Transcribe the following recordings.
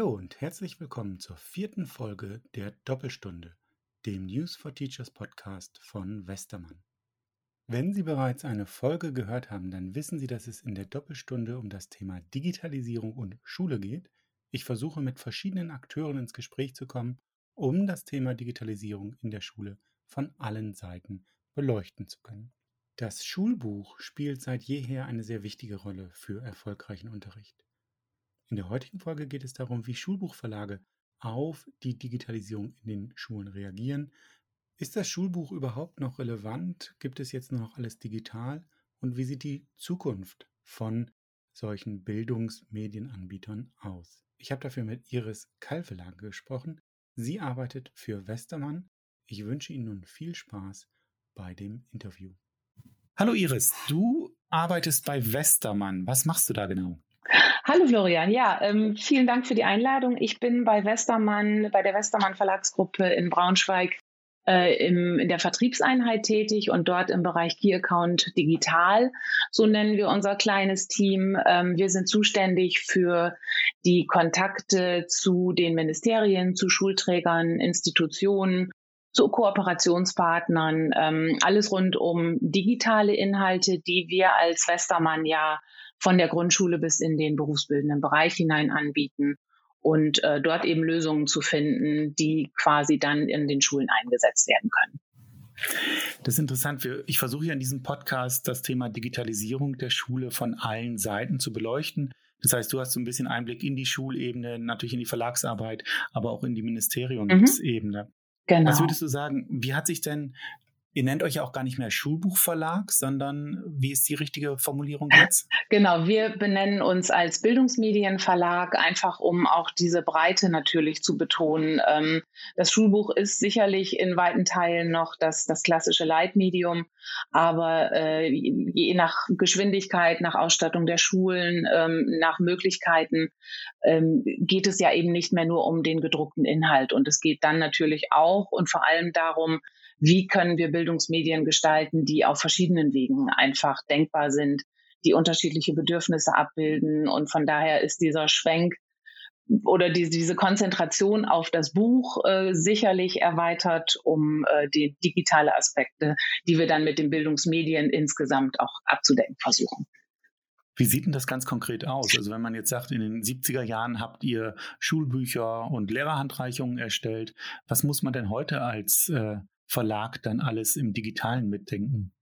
Hallo und herzlich willkommen zur vierten Folge der Doppelstunde, dem News for Teachers Podcast von Westermann. Wenn Sie bereits eine Folge gehört haben, dann wissen Sie, dass es in der Doppelstunde um das Thema Digitalisierung und Schule geht. Ich versuche mit verschiedenen Akteuren ins Gespräch zu kommen, um das Thema Digitalisierung in der Schule von allen Seiten beleuchten zu können. Das Schulbuch spielt seit jeher eine sehr wichtige Rolle für erfolgreichen Unterricht. In der heutigen Folge geht es darum, wie Schulbuchverlage auf die Digitalisierung in den Schulen reagieren. Ist das Schulbuch überhaupt noch relevant? Gibt es jetzt nur noch alles digital? Und wie sieht die Zukunft von solchen Bildungsmedienanbietern aus? Ich habe dafür mit Iris Kalfelage gesprochen. Sie arbeitet für Westermann. Ich wünsche Ihnen nun viel Spaß bei dem Interview. Hallo Iris, du arbeitest bei Westermann. Was machst du da genau? Hallo Florian, ja, ähm, vielen Dank für die Einladung. Ich bin bei Westermann, bei der Westermann Verlagsgruppe in Braunschweig äh, im, in der Vertriebseinheit tätig und dort im Bereich Key Account Digital. So nennen wir unser kleines Team. Ähm, wir sind zuständig für die Kontakte zu den Ministerien, zu Schulträgern, Institutionen, zu Kooperationspartnern, ähm, alles rund um digitale Inhalte, die wir als Westermann ja von der Grundschule bis in den berufsbildenden Bereich hinein anbieten und äh, dort eben Lösungen zu finden, die quasi dann in den Schulen eingesetzt werden können. Das ist interessant. Ich versuche hier in diesem Podcast das Thema Digitalisierung der Schule von allen Seiten zu beleuchten. Das heißt, du hast so ein bisschen Einblick in die Schulebene, natürlich in die Verlagsarbeit, aber auch in die Ministeriumsebene. Mhm. Genau. Was würdest du sagen, wie hat sich denn Ihr nennt euch ja auch gar nicht mehr Schulbuchverlag, sondern wie ist die richtige Formulierung jetzt? Genau, wir benennen uns als Bildungsmedienverlag, einfach um auch diese Breite natürlich zu betonen. Ähm, das Schulbuch ist sicherlich in weiten Teilen noch das, das klassische Leitmedium, aber äh, je nach Geschwindigkeit, nach Ausstattung der Schulen, ähm, nach Möglichkeiten ähm, geht es ja eben nicht mehr nur um den gedruckten Inhalt. Und es geht dann natürlich auch und vor allem darum, wie können wir Bildungsmedien gestalten, die auf verschiedenen Wegen einfach denkbar sind, die unterschiedliche Bedürfnisse abbilden. Und von daher ist dieser Schwenk oder die, diese Konzentration auf das Buch äh, sicherlich erweitert um äh, die digitale Aspekte, die wir dann mit den Bildungsmedien insgesamt auch abzudecken versuchen. Wie sieht denn das ganz konkret aus? Also wenn man jetzt sagt, in den 70er Jahren habt ihr Schulbücher und Lehrerhandreichungen erstellt, was muss man denn heute als äh, Verlag dann alles im Digitalen mitdenken?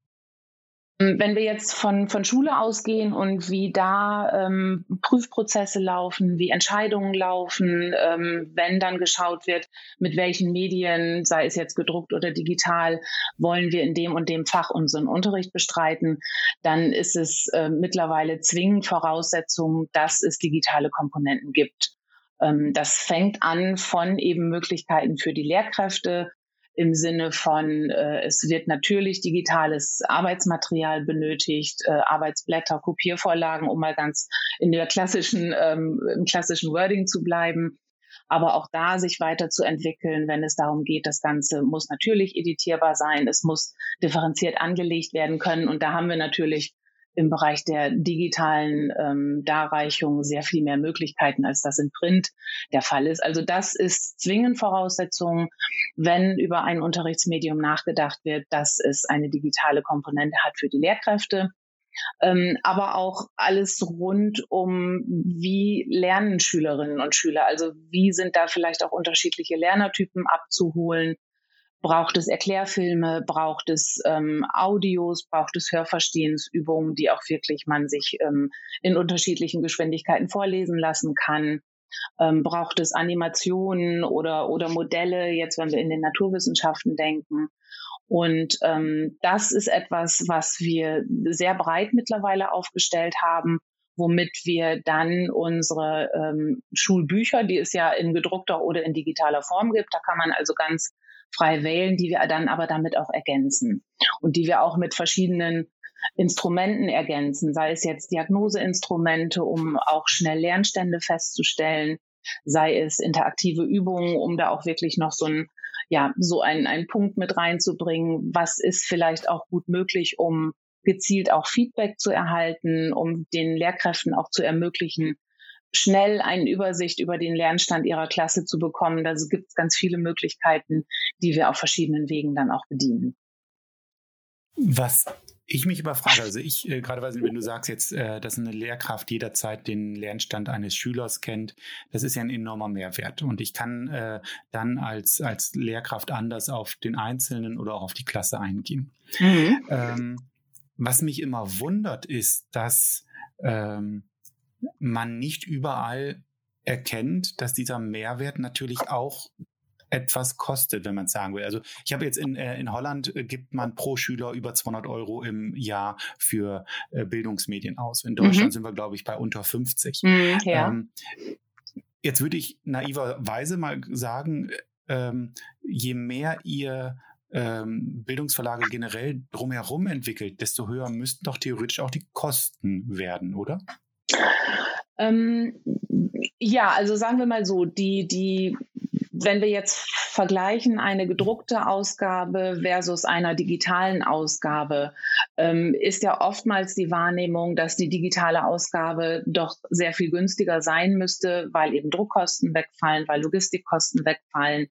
Wenn wir jetzt von, von Schule ausgehen und wie da ähm, Prüfprozesse laufen, wie Entscheidungen laufen, ähm, wenn dann geschaut wird, mit welchen Medien, sei es jetzt gedruckt oder digital, wollen wir in dem und dem Fach unseren Unterricht bestreiten, dann ist es äh, mittlerweile zwingend Voraussetzung, dass es digitale Komponenten gibt. Ähm, das fängt an von eben Möglichkeiten für die Lehrkräfte, im Sinne von, äh, es wird natürlich digitales Arbeitsmaterial benötigt, äh, Arbeitsblätter, Kopiervorlagen, um mal ganz in der klassischen, ähm, im klassischen Wording zu bleiben. Aber auch da sich weiterzuentwickeln, wenn es darum geht, das Ganze muss natürlich editierbar sein, es muss differenziert angelegt werden können. Und da haben wir natürlich im Bereich der digitalen ähm, Darreichung sehr viel mehr Möglichkeiten, als das in Print der Fall ist. Also das ist zwingend Voraussetzung, wenn über ein Unterrichtsmedium nachgedacht wird, dass es eine digitale Komponente hat für die Lehrkräfte. Ähm, aber auch alles rund um, wie lernen Schülerinnen und Schüler. Also wie sind da vielleicht auch unterschiedliche Lernertypen abzuholen? Braucht es Erklärfilme, braucht es ähm, Audios, braucht es Hörverstehensübungen, die auch wirklich man sich ähm, in unterschiedlichen Geschwindigkeiten vorlesen lassen kann? Ähm, braucht es Animationen oder, oder Modelle, jetzt wenn wir in den Naturwissenschaften denken? Und ähm, das ist etwas, was wir sehr breit mittlerweile aufgestellt haben, womit wir dann unsere ähm, Schulbücher, die es ja in gedruckter oder in digitaler Form gibt, da kann man also ganz frei wählen, die wir dann aber damit auch ergänzen. Und die wir auch mit verschiedenen Instrumenten ergänzen, sei es jetzt Diagnoseinstrumente, um auch schnell Lernstände festzustellen, sei es interaktive Übungen, um da auch wirklich noch so ein ja, so einen, einen Punkt mit reinzubringen. Was ist vielleicht auch gut möglich, um gezielt auch Feedback zu erhalten, um den Lehrkräften auch zu ermöglichen, schnell eine Übersicht über den Lernstand ihrer Klasse zu bekommen. Da gibt es ganz viele Möglichkeiten, die wir auf verschiedenen Wegen dann auch bedienen. Was ich mich überfrage, also ich, äh, gerade wenn du sagst jetzt, äh, dass eine Lehrkraft jederzeit den Lernstand eines Schülers kennt, das ist ja ein enormer Mehrwert. Und ich kann äh, dann als, als Lehrkraft anders auf den Einzelnen oder auch auf die Klasse eingehen. Mhm. Ähm, was mich immer wundert, ist, dass ähm, man nicht überall erkennt, dass dieser Mehrwert natürlich auch etwas kostet, wenn man es sagen will. Also ich habe jetzt in, äh, in Holland äh, gibt man pro Schüler über 200 Euro im Jahr für äh, Bildungsmedien aus. In Deutschland mhm. sind wir, glaube ich, bei unter 50. Mhm, ja. ähm, jetzt würde ich naiverweise mal sagen, ähm, je mehr ihr ähm, Bildungsverlage generell drumherum entwickelt, desto höher müssten doch theoretisch auch die Kosten werden, oder? Ähm, ja, also sagen wir mal so, die, die wenn wir jetzt vergleichen eine gedruckte Ausgabe versus einer digitalen Ausgabe, ähm, ist ja oftmals die Wahrnehmung, dass die digitale Ausgabe doch sehr viel günstiger sein müsste, weil eben Druckkosten wegfallen, weil Logistikkosten wegfallen.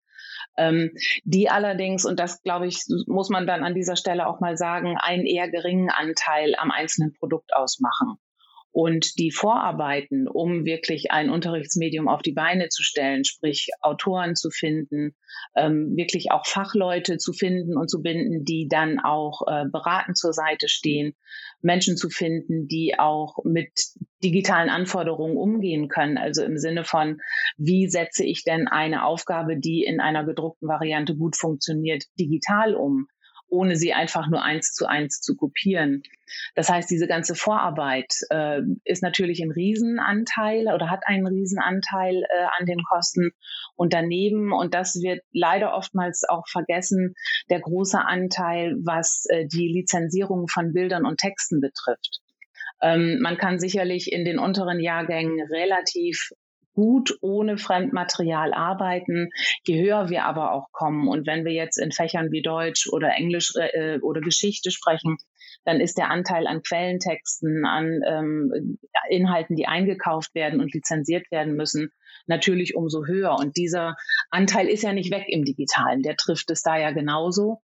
Ähm, die allerdings, und das glaube ich, muss man dann an dieser Stelle auch mal sagen, einen eher geringen Anteil am einzelnen Produkt ausmachen. Und die Vorarbeiten, um wirklich ein Unterrichtsmedium auf die Beine zu stellen, sprich Autoren zu finden, ähm, wirklich auch Fachleute zu finden und zu binden, die dann auch äh, beratend zur Seite stehen, Menschen zu finden, die auch mit digitalen Anforderungen umgehen können. Also im Sinne von, wie setze ich denn eine Aufgabe, die in einer gedruckten Variante gut funktioniert, digital um? Ohne sie einfach nur eins zu eins zu kopieren. Das heißt, diese ganze Vorarbeit äh, ist natürlich ein Riesenanteil oder hat einen Riesenanteil äh, an den Kosten. Und daneben, und das wird leider oftmals auch vergessen, der große Anteil, was äh, die Lizenzierung von Bildern und Texten betrifft. Ähm, man kann sicherlich in den unteren Jahrgängen relativ gut ohne Fremdmaterial arbeiten, je höher wir aber auch kommen. Und wenn wir jetzt in Fächern wie Deutsch oder Englisch äh, oder Geschichte sprechen, dann ist der Anteil an Quellentexten, an ähm, Inhalten, die eingekauft werden und lizenziert werden müssen, natürlich umso höher. Und dieser Anteil ist ja nicht weg im Digitalen, der trifft es da ja genauso.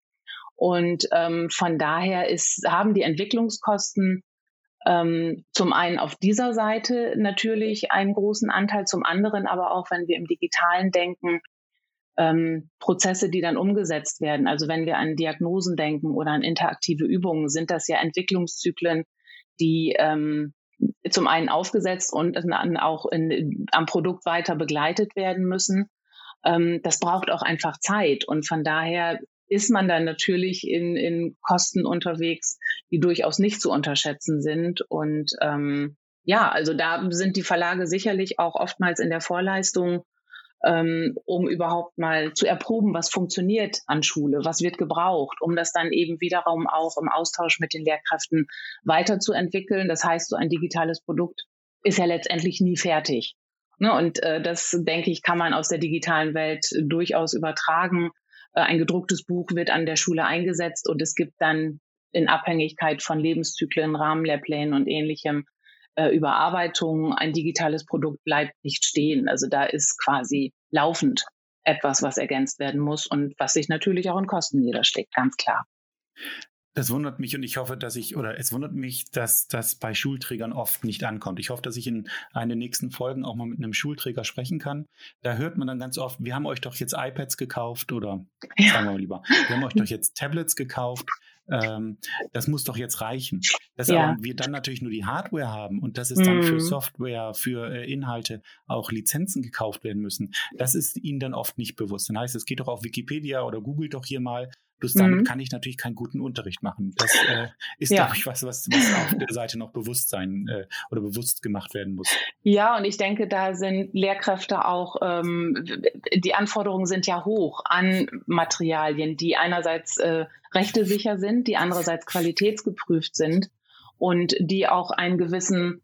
Und ähm, von daher ist, haben die Entwicklungskosten ähm, zum einen auf dieser Seite natürlich einen großen Anteil, zum anderen aber auch, wenn wir im digitalen denken, ähm, Prozesse, die dann umgesetzt werden. Also wenn wir an Diagnosen denken oder an interaktive Übungen, sind das ja Entwicklungszyklen, die ähm, zum einen aufgesetzt und dann auch in, am Produkt weiter begleitet werden müssen. Ähm, das braucht auch einfach Zeit und von daher ist man dann natürlich in, in Kosten unterwegs, die durchaus nicht zu unterschätzen sind. Und ähm, ja, also da sind die Verlage sicherlich auch oftmals in der Vorleistung, ähm, um überhaupt mal zu erproben, was funktioniert an Schule, was wird gebraucht, um das dann eben wiederum auch im Austausch mit den Lehrkräften weiterzuentwickeln. Das heißt, so ein digitales Produkt ist ja letztendlich nie fertig. Ne? Und äh, das, denke ich, kann man aus der digitalen Welt durchaus übertragen ein gedrucktes Buch wird an der Schule eingesetzt und es gibt dann in Abhängigkeit von Lebenszyklen, Rahmenlehrplänen und ähnlichem äh, Überarbeitungen. Ein digitales Produkt bleibt nicht stehen. Also da ist quasi laufend etwas, was ergänzt werden muss und was sich natürlich auch in Kosten niederschlägt, ganz klar. Das wundert mich und ich hoffe, dass ich, oder es wundert mich, dass das bei Schulträgern oft nicht ankommt. Ich hoffe, dass ich in einer der nächsten Folgen auch mal mit einem Schulträger sprechen kann. Da hört man dann ganz oft, wir haben euch doch jetzt iPads gekauft oder ja. sagen wir mal lieber, wir haben euch doch jetzt Tablets gekauft ähm, das muss doch jetzt reichen. Dass ja. wir dann natürlich nur die Hardware haben und dass es mhm. dann für mhm. Software, für äh, Inhalte auch Lizenzen gekauft werden müssen, das ist ihnen dann oft nicht bewusst. Dann heißt es, geht doch auf Wikipedia oder Google doch hier mal. Bloß damit mhm. kann ich natürlich keinen guten Unterricht machen. Das äh, ist, ja. glaube ich, was, was, was auf der Seite noch bewusst sein äh, oder bewusst gemacht werden muss. Ja, und ich denke, da sind Lehrkräfte auch, ähm, die Anforderungen sind ja hoch an Materialien, die einerseits äh, rechtesicher sind, die andererseits qualitätsgeprüft sind und die auch einen gewissen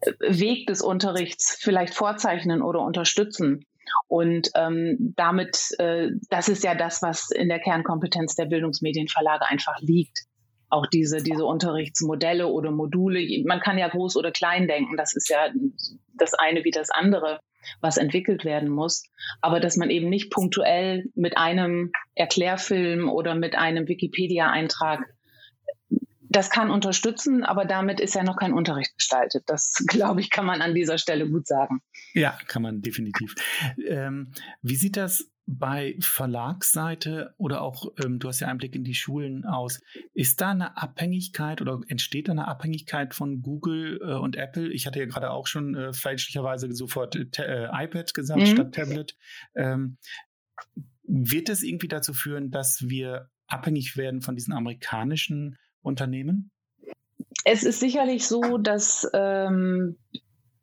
äh, Weg des Unterrichts vielleicht vorzeichnen oder unterstützen. Und ähm, damit, äh, das ist ja das, was in der Kernkompetenz der Bildungsmedienverlage einfach liegt. Auch diese, diese Unterrichtsmodelle oder Module. Man kann ja groß oder klein denken. Das ist ja das eine wie das andere, was entwickelt werden muss, aber dass man eben nicht punktuell mit einem Erklärfilm oder mit einem Wikipedia-Eintrag das kann unterstützen, aber damit ist ja noch kein Unterricht gestaltet. Das, glaube ich, kann man an dieser Stelle gut sagen. Ja, kann man definitiv. Ähm, wie sieht das bei Verlagsseite oder auch, ähm, du hast ja Einblick in die Schulen aus, ist da eine Abhängigkeit oder entsteht da eine Abhängigkeit von Google äh, und Apple? Ich hatte ja gerade auch schon äh, fälschlicherweise sofort äh, iPad gesagt mhm. statt Tablet. Ähm, wird es irgendwie dazu führen, dass wir abhängig werden von diesen amerikanischen Unternehmen? Es ist sicherlich so, dass ähm,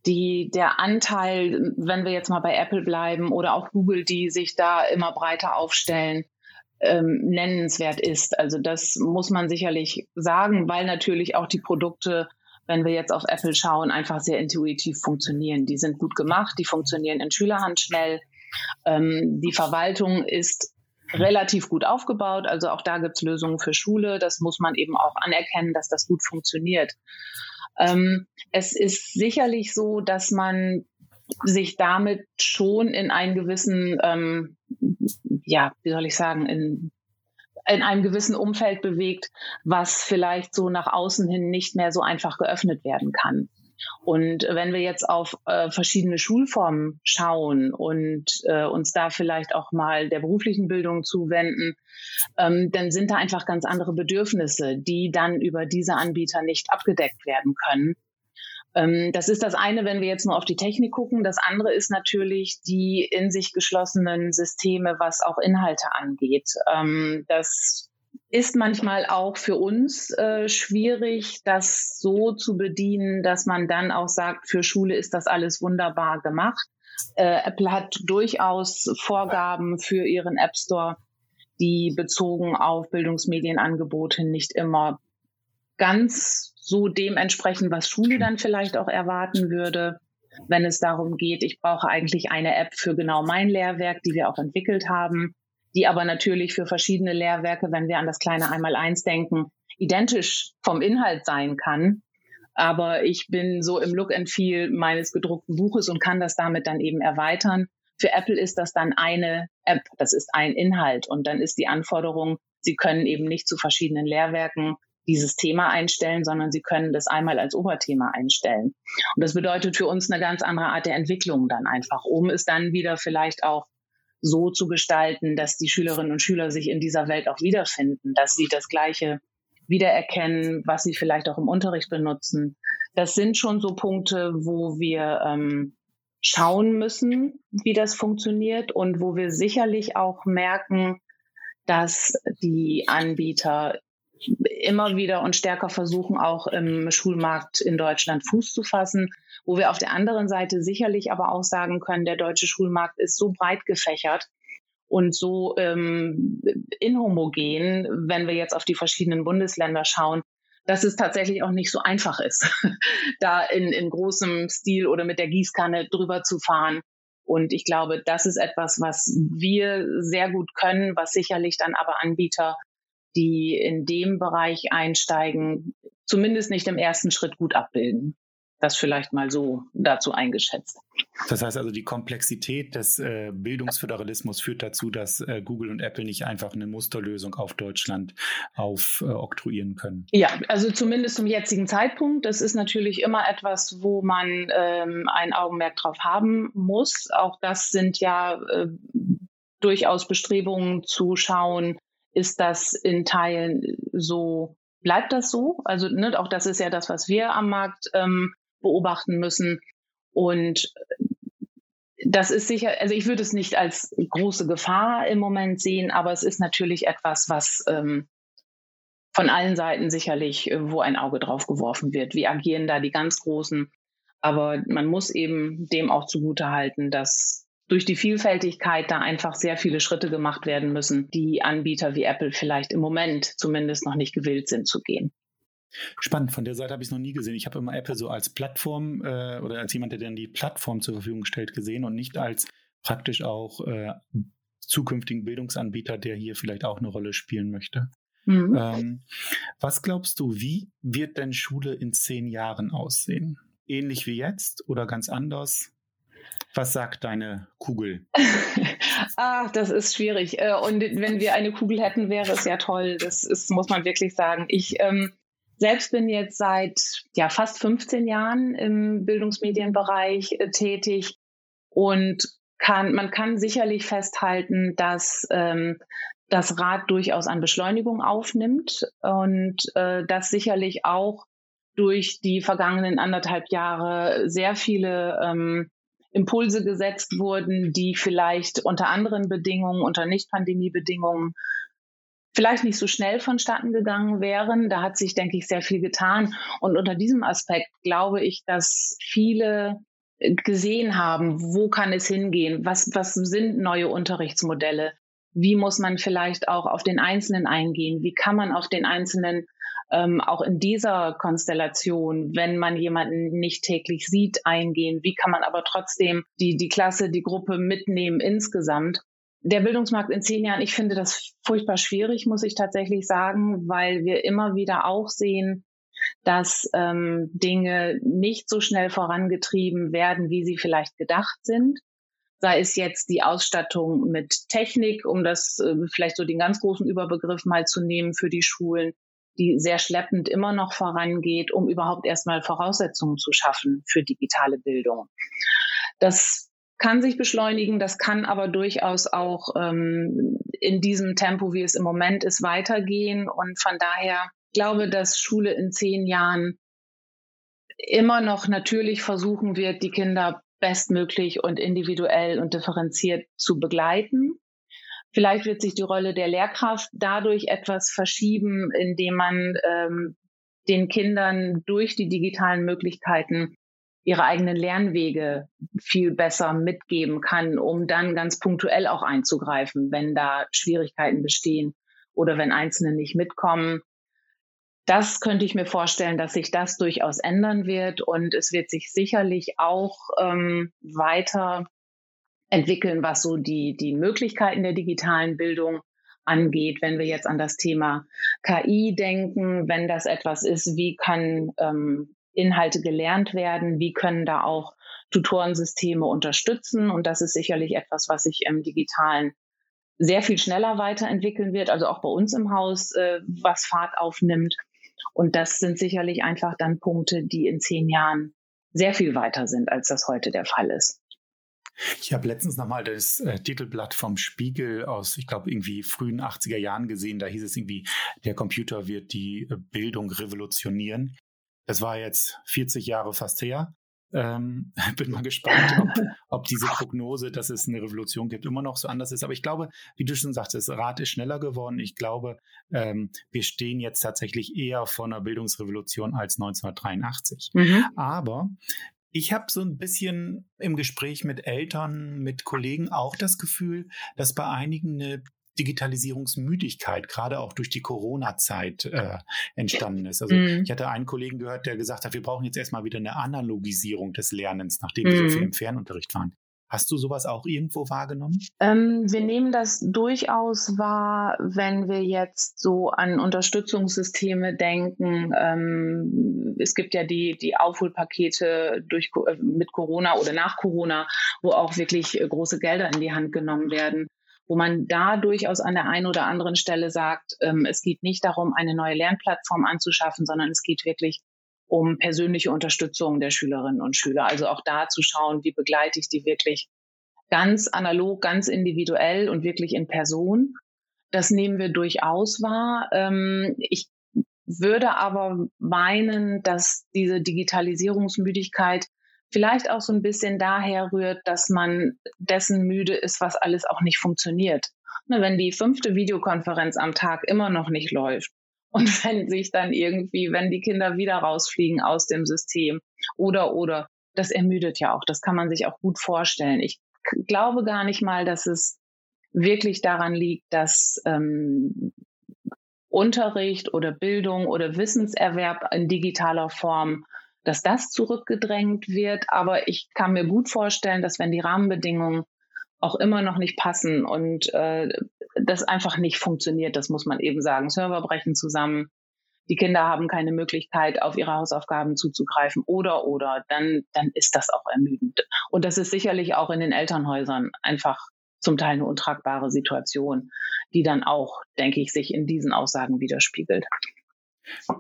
die, der Anteil, wenn wir jetzt mal bei Apple bleiben oder auch Google, die sich da immer breiter aufstellen, ähm, nennenswert ist. Also das muss man sicherlich sagen, weil natürlich auch die Produkte, wenn wir jetzt auf Apple schauen, einfach sehr intuitiv funktionieren. Die sind gut gemacht, die funktionieren in Schülerhand schnell. Ähm, die Verwaltung ist relativ gut aufgebaut. Also auch da gibt es Lösungen für Schule. Das muss man eben auch anerkennen, dass das gut funktioniert. Ähm, es ist sicherlich so, dass man sich damit schon in einen gewissen, ähm, ja, wie soll ich sagen, in, in einem gewissen Umfeld bewegt, was vielleicht so nach außen hin nicht mehr so einfach geöffnet werden kann. Und wenn wir jetzt auf äh, verschiedene Schulformen schauen und äh, uns da vielleicht auch mal der beruflichen Bildung zuwenden, ähm, dann sind da einfach ganz andere Bedürfnisse, die dann über diese Anbieter nicht abgedeckt werden können. Ähm, das ist das eine, wenn wir jetzt nur auf die Technik gucken. Das andere ist natürlich die in sich geschlossenen Systeme, was auch Inhalte angeht. Ähm, das ist manchmal auch für uns äh, schwierig, das so zu bedienen, dass man dann auch sagt, für Schule ist das alles wunderbar gemacht. Äh, Apple hat durchaus Vorgaben für ihren App Store, die bezogen auf Bildungsmedienangebote nicht immer ganz so dementsprechend, was Schule dann vielleicht auch erwarten würde, wenn es darum geht, ich brauche eigentlich eine App für genau mein Lehrwerk, die wir auch entwickelt haben die aber natürlich für verschiedene Lehrwerke, wenn wir an das kleine Einmaleins denken, identisch vom Inhalt sein kann. Aber ich bin so im Look and Feel meines gedruckten Buches und kann das damit dann eben erweitern. Für Apple ist das dann eine App, das ist ein Inhalt. Und dann ist die Anforderung, Sie können eben nicht zu verschiedenen Lehrwerken dieses Thema einstellen, sondern Sie können das einmal als Oberthema einstellen. Und das bedeutet für uns eine ganz andere Art der Entwicklung dann einfach, um es dann wieder vielleicht auch so zu gestalten, dass die Schülerinnen und Schüler sich in dieser Welt auch wiederfinden, dass sie das Gleiche wiedererkennen, was sie vielleicht auch im Unterricht benutzen. Das sind schon so Punkte, wo wir ähm, schauen müssen, wie das funktioniert und wo wir sicherlich auch merken, dass die Anbieter immer wieder und stärker versuchen, auch im Schulmarkt in Deutschland Fuß zu fassen, wo wir auf der anderen Seite sicherlich aber auch sagen können, der deutsche Schulmarkt ist so breit gefächert und so ähm, inhomogen, wenn wir jetzt auf die verschiedenen Bundesländer schauen, dass es tatsächlich auch nicht so einfach ist, da in, in großem Stil oder mit der Gießkanne drüber zu fahren. Und ich glaube, das ist etwas, was wir sehr gut können, was sicherlich dann aber Anbieter die in dem Bereich einsteigen, zumindest nicht im ersten Schritt gut abbilden. Das vielleicht mal so dazu eingeschätzt. Das heißt also, die Komplexität des äh, Bildungsföderalismus führt dazu, dass äh, Google und Apple nicht einfach eine Musterlösung auf Deutschland aufoktroyieren äh, können. Ja, also zumindest zum jetzigen Zeitpunkt. Das ist natürlich immer etwas, wo man ähm, ein Augenmerk drauf haben muss. Auch das sind ja äh, durchaus Bestrebungen zu schauen, ist das in Teilen so, bleibt das so? Also ne, auch das ist ja das, was wir am Markt ähm, beobachten müssen. Und das ist sicher, also ich würde es nicht als große Gefahr im Moment sehen, aber es ist natürlich etwas, was ähm, von allen Seiten sicherlich, äh, wo ein Auge drauf geworfen wird. Wie agieren da die ganz Großen? Aber man muss eben dem auch zugute halten, dass durch die Vielfältigkeit da einfach sehr viele Schritte gemacht werden müssen, die Anbieter wie Apple vielleicht im Moment zumindest noch nicht gewillt sind zu gehen. Spannend, von der Seite habe ich es noch nie gesehen. Ich habe immer Apple so als Plattform äh, oder als jemand, der dann die Plattform zur Verfügung stellt, gesehen und nicht als praktisch auch äh, zukünftigen Bildungsanbieter, der hier vielleicht auch eine Rolle spielen möchte. Mhm. Ähm, was glaubst du, wie wird denn Schule in zehn Jahren aussehen? ähnlich wie jetzt oder ganz anders? Was sagt deine Kugel? Ach, das ist schwierig. Äh, und wenn wir eine Kugel hätten, wäre es ja toll. Das ist, muss man wirklich sagen. Ich ähm, selbst bin jetzt seit ja, fast 15 Jahren im Bildungsmedienbereich äh, tätig und kann, man kann sicherlich festhalten, dass ähm, das Rad durchaus an Beschleunigung aufnimmt und äh, dass sicherlich auch durch die vergangenen anderthalb Jahre sehr viele ähm, Impulse gesetzt wurden, die vielleicht unter anderen Bedingungen, unter Nicht-Pandemie-Bedingungen vielleicht nicht so schnell vonstatten gegangen wären. Da hat sich, denke ich, sehr viel getan. Und unter diesem Aspekt glaube ich, dass viele gesehen haben, wo kann es hingehen? Was, was sind neue Unterrichtsmodelle? Wie muss man vielleicht auch auf den Einzelnen eingehen? Wie kann man auf den Einzelnen ähm, auch in dieser Konstellation, wenn man jemanden nicht täglich sieht, eingehen? Wie kann man aber trotzdem die, die Klasse, die Gruppe mitnehmen insgesamt? Der Bildungsmarkt in zehn Jahren, ich finde das furchtbar schwierig, muss ich tatsächlich sagen, weil wir immer wieder auch sehen, dass ähm, Dinge nicht so schnell vorangetrieben werden, wie sie vielleicht gedacht sind. Sei es jetzt die Ausstattung mit Technik, um das äh, vielleicht so den ganz großen Überbegriff mal zu nehmen für die Schulen, die sehr schleppend immer noch vorangeht, um überhaupt erstmal Voraussetzungen zu schaffen für digitale Bildung. Das kann sich beschleunigen, das kann aber durchaus auch ähm, in diesem Tempo, wie es im Moment ist, weitergehen. Und von daher glaube, dass Schule in zehn Jahren immer noch natürlich versuchen wird, die Kinder bestmöglich und individuell und differenziert zu begleiten. Vielleicht wird sich die Rolle der Lehrkraft dadurch etwas verschieben, indem man ähm, den Kindern durch die digitalen Möglichkeiten ihre eigenen Lernwege viel besser mitgeben kann, um dann ganz punktuell auch einzugreifen, wenn da Schwierigkeiten bestehen oder wenn Einzelne nicht mitkommen. Das könnte ich mir vorstellen, dass sich das durchaus ändern wird und es wird sich sicherlich auch ähm, weiter entwickeln, was so die, die Möglichkeiten der digitalen Bildung angeht. Wenn wir jetzt an das Thema KI denken, wenn das etwas ist, wie kann ähm, Inhalte gelernt werden, wie können da auch Tutorensysteme unterstützen. Und das ist sicherlich etwas, was sich im digitalen sehr viel schneller weiterentwickeln wird, also auch bei uns im Haus, äh, was Fahrt aufnimmt. Und das sind sicherlich einfach dann Punkte, die in zehn Jahren sehr viel weiter sind, als das heute der Fall ist. Ich habe letztens nochmal das äh, Titelblatt vom Spiegel aus, ich glaube, irgendwie frühen 80er Jahren gesehen. Da hieß es irgendwie, der Computer wird die äh, Bildung revolutionieren. Das war jetzt 40 Jahre fast her. Ähm, bin mal gespannt, ob, ob, diese Prognose, dass es eine Revolution gibt, immer noch so anders ist. Aber ich glaube, wie du schon sagst, das Rad ist schneller geworden. Ich glaube, ähm, wir stehen jetzt tatsächlich eher vor einer Bildungsrevolution als 1983. Mhm. Aber ich habe so ein bisschen im Gespräch mit Eltern, mit Kollegen auch das Gefühl, dass bei einigen eine Digitalisierungsmüdigkeit, gerade auch durch die Corona-Zeit äh, entstanden ist. Also mm. ich hatte einen Kollegen gehört, der gesagt hat, wir brauchen jetzt erstmal wieder eine Analogisierung des Lernens, nachdem mm. wir so viel mhm. im Fernunterricht waren. Hast du sowas auch irgendwo wahrgenommen? Ähm, wir nehmen das durchaus wahr, wenn wir jetzt so an Unterstützungssysteme denken. Ähm, es gibt ja die, die Aufholpakete durch, äh, mit Corona oder nach Corona, wo auch wirklich äh, große Gelder in die Hand genommen werden wo man da durchaus an der einen oder anderen Stelle sagt, ähm, es geht nicht darum, eine neue Lernplattform anzuschaffen, sondern es geht wirklich um persönliche Unterstützung der Schülerinnen und Schüler. Also auch da zu schauen, wie begleite ich die wirklich ganz analog, ganz individuell und wirklich in Person. Das nehmen wir durchaus wahr. Ähm, ich würde aber meinen, dass diese Digitalisierungsmüdigkeit vielleicht auch so ein bisschen daher rührt, dass man dessen müde ist, was alles auch nicht funktioniert. Ne, wenn die fünfte Videokonferenz am Tag immer noch nicht läuft, und wenn sich dann irgendwie, wenn die Kinder wieder rausfliegen aus dem System oder, oder, das ermüdet ja auch. Das kann man sich auch gut vorstellen. Ich glaube gar nicht mal, dass es wirklich daran liegt, dass ähm, Unterricht oder Bildung oder Wissenserwerb in digitaler Form, dass das zurückgedrängt wird. Aber ich kann mir gut vorstellen, dass wenn die Rahmenbedingungen auch immer noch nicht passen und äh, das einfach nicht funktioniert, das muss man eben sagen. Server brechen zusammen, die Kinder haben keine Möglichkeit, auf ihre Hausaufgaben zuzugreifen oder, oder, dann, dann ist das auch ermüdend. Und das ist sicherlich auch in den Elternhäusern einfach zum Teil eine untragbare Situation, die dann auch, denke ich, sich in diesen Aussagen widerspiegelt.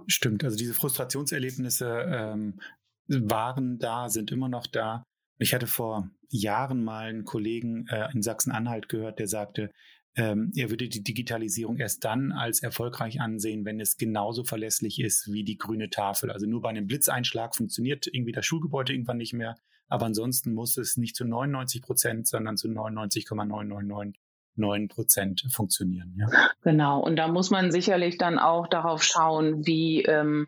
Stimmt, also diese Frustrationserlebnisse ähm, waren da, sind immer noch da. Ich hatte vor Jahren mal einen Kollegen äh, in Sachsen-Anhalt gehört, der sagte, ähm, er würde die Digitalisierung erst dann als erfolgreich ansehen, wenn es genauso verlässlich ist wie die grüne Tafel. Also nur bei einem Blitzeinschlag funktioniert irgendwie das Schulgebäude irgendwann nicht mehr. Aber ansonsten muss es nicht zu 99 Prozent, sondern zu 99,999 Prozent funktionieren. Ja. Genau. Und da muss man sicherlich dann auch darauf schauen, wie, ähm,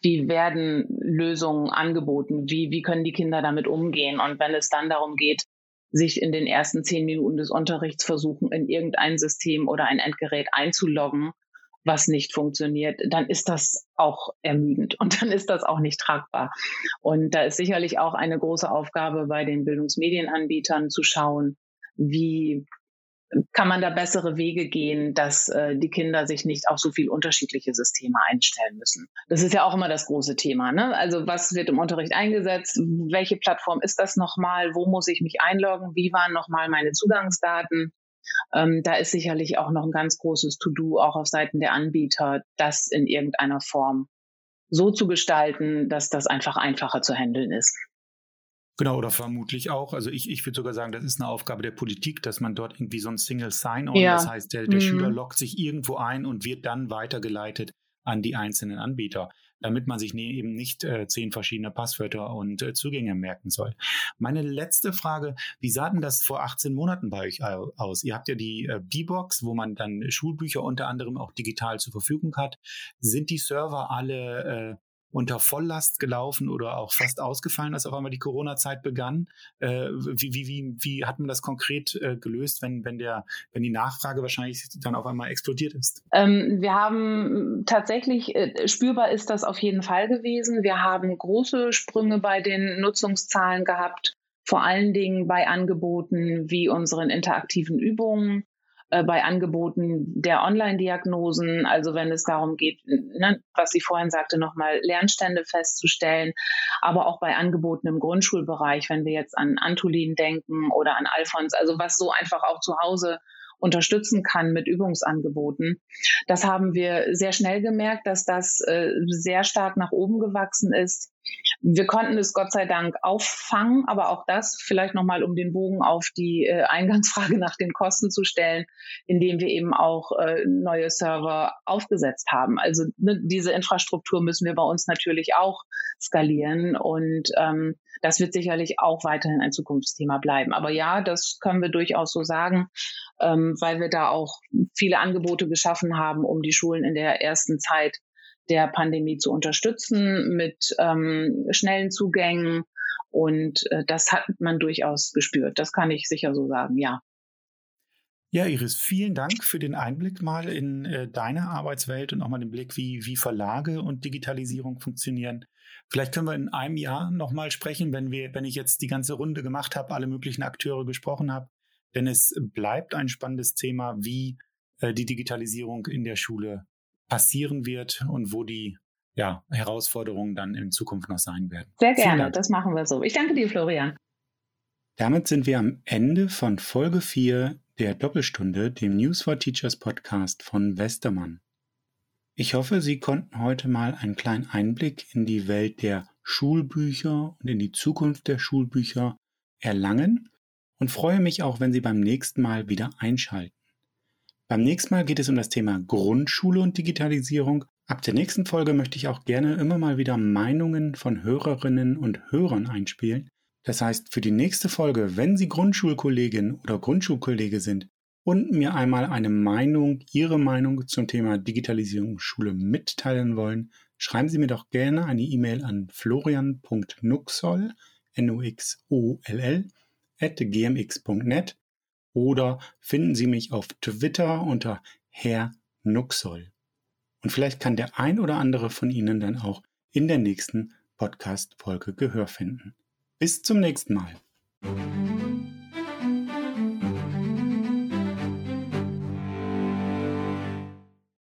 wie werden Lösungen angeboten? Wie, wie können die Kinder damit umgehen? Und wenn es dann darum geht, sich in den ersten zehn Minuten des Unterrichts versuchen, in irgendein System oder ein Endgerät einzuloggen, was nicht funktioniert, dann ist das auch ermüdend und dann ist das auch nicht tragbar. Und da ist sicherlich auch eine große Aufgabe bei den Bildungsmedienanbietern zu schauen, wie kann man da bessere Wege gehen, dass äh, die Kinder sich nicht auf so viel unterschiedliche Systeme einstellen müssen. Das ist ja auch immer das große Thema. Ne? Also was wird im Unterricht eingesetzt? Welche Plattform ist das nochmal? Wo muss ich mich einloggen? Wie waren nochmal meine Zugangsdaten? Ähm, da ist sicherlich auch noch ein ganz großes To-Do auch auf Seiten der Anbieter, das in irgendeiner Form so zu gestalten, dass das einfach einfacher zu handeln ist. Genau, oder vermutlich auch. Also ich, ich würde sogar sagen, das ist eine Aufgabe der Politik, dass man dort irgendwie so ein Single Sign-On, ja. das heißt, der, der mhm. Schüler loggt sich irgendwo ein und wird dann weitergeleitet an die einzelnen Anbieter, damit man sich ne, eben nicht äh, zehn verschiedene Passwörter und äh, Zugänge merken soll. Meine letzte Frage, wie sah denn das vor 18 Monaten bei euch aus? Ihr habt ja die äh, B-Box, wo man dann Schulbücher unter anderem auch digital zur Verfügung hat. Sind die Server alle äh, unter Volllast gelaufen oder auch fast ausgefallen, als auf einmal die Corona-Zeit begann. Äh, wie, wie, wie, wie hat man das konkret äh, gelöst, wenn, wenn, der, wenn die Nachfrage wahrscheinlich dann auf einmal explodiert ist? Ähm, wir haben tatsächlich, äh, spürbar ist das auf jeden Fall gewesen. Wir haben große Sprünge bei den Nutzungszahlen gehabt, vor allen Dingen bei Angeboten wie unseren interaktiven Übungen äh, bei Angeboten der Online-Diagnosen, also wenn es darum geht, ne, was sie vorhin sagte, nochmal Lernstände festzustellen, aber auch bei Angeboten im Grundschulbereich, wenn wir jetzt an Antolin denken oder an Alfons, also was so einfach auch zu Hause unterstützen kann mit Übungsangeboten. Das haben wir sehr schnell gemerkt, dass das äh, sehr stark nach oben gewachsen ist. Wir konnten es Gott sei Dank auffangen, aber auch das vielleicht nochmal, um den Bogen auf die äh, Eingangsfrage nach den Kosten zu stellen, indem wir eben auch äh, neue Server aufgesetzt haben. Also ne, diese Infrastruktur müssen wir bei uns natürlich auch skalieren und ähm, das wird sicherlich auch weiterhin ein Zukunftsthema bleiben. Aber ja, das können wir durchaus so sagen, ähm, weil wir da auch viele Angebote geschaffen haben, um die Schulen in der ersten Zeit der Pandemie zu unterstützen mit ähm, schnellen Zugängen. Und äh, das hat man durchaus gespürt. Das kann ich sicher so sagen, ja. Ja, Iris, vielen Dank für den Einblick mal in äh, deine Arbeitswelt und auch mal den Blick, wie, wie Verlage und Digitalisierung funktionieren. Vielleicht können wir in einem Jahr nochmal sprechen, wenn wir, wenn ich jetzt die ganze Runde gemacht habe, alle möglichen Akteure gesprochen habe. Denn es bleibt ein spannendes Thema, wie äh, die Digitalisierung in der Schule passieren wird und wo die ja, Herausforderungen dann in Zukunft noch sein werden. Sehr gerne, das machen wir so. Ich danke dir, Florian. Damit sind wir am Ende von Folge 4 der Doppelstunde, dem News for Teachers Podcast von Westermann. Ich hoffe, Sie konnten heute mal einen kleinen Einblick in die Welt der Schulbücher und in die Zukunft der Schulbücher erlangen und freue mich auch, wenn Sie beim nächsten Mal wieder einschalten. Beim nächsten Mal geht es um das Thema Grundschule und Digitalisierung. Ab der nächsten Folge möchte ich auch gerne immer mal wieder Meinungen von Hörerinnen und Hörern einspielen. Das heißt, für die nächste Folge, wenn Sie Grundschulkollegin oder Grundschulkollege sind und mir einmal eine Meinung, Ihre Meinung zum Thema Digitalisierung Schule mitteilen wollen, schreiben Sie mir doch gerne eine E-Mail an florian.nuxoll, N-U-X-O-L-L, at gmx.net oder finden Sie mich auf Twitter unter Herr Nuxoll. Und vielleicht kann der ein oder andere von Ihnen dann auch in der nächsten Podcast-Folge Gehör finden. Bis zum nächsten Mal.